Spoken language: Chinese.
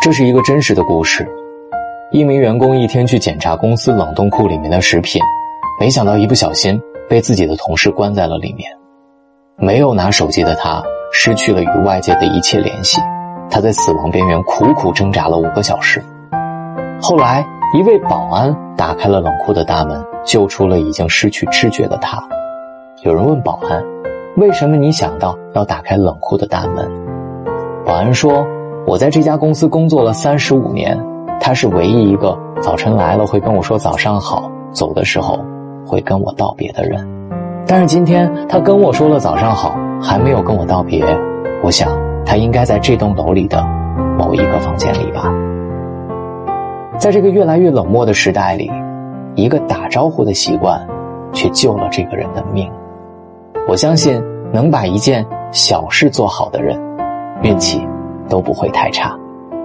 这是一个真实的故事。一名员工一天去检查公司冷冻库里面的食品，没想到一不小心被自己的同事关在了里面。没有拿手机的他，失去了与外界的一切联系。他在死亡边缘苦苦挣扎了五个小时。后来，一位保安打开了冷库的大门，救出了已经失去知觉的他。有人问保安：“为什么你想到要打开冷库的大门？”保安说：“我在这家公司工作了三十五年，他是唯一一个早晨来了会跟我说早上好，走的时候会跟我道别的人。但是今天他跟我说了早上好，还没有跟我道别。我想他应该在这栋楼里的某一个房间里吧。在这个越来越冷漠的时代里，一个打招呼的习惯，却救了这个人的命。我相信，能把一件小事做好的人。运气都不会太差。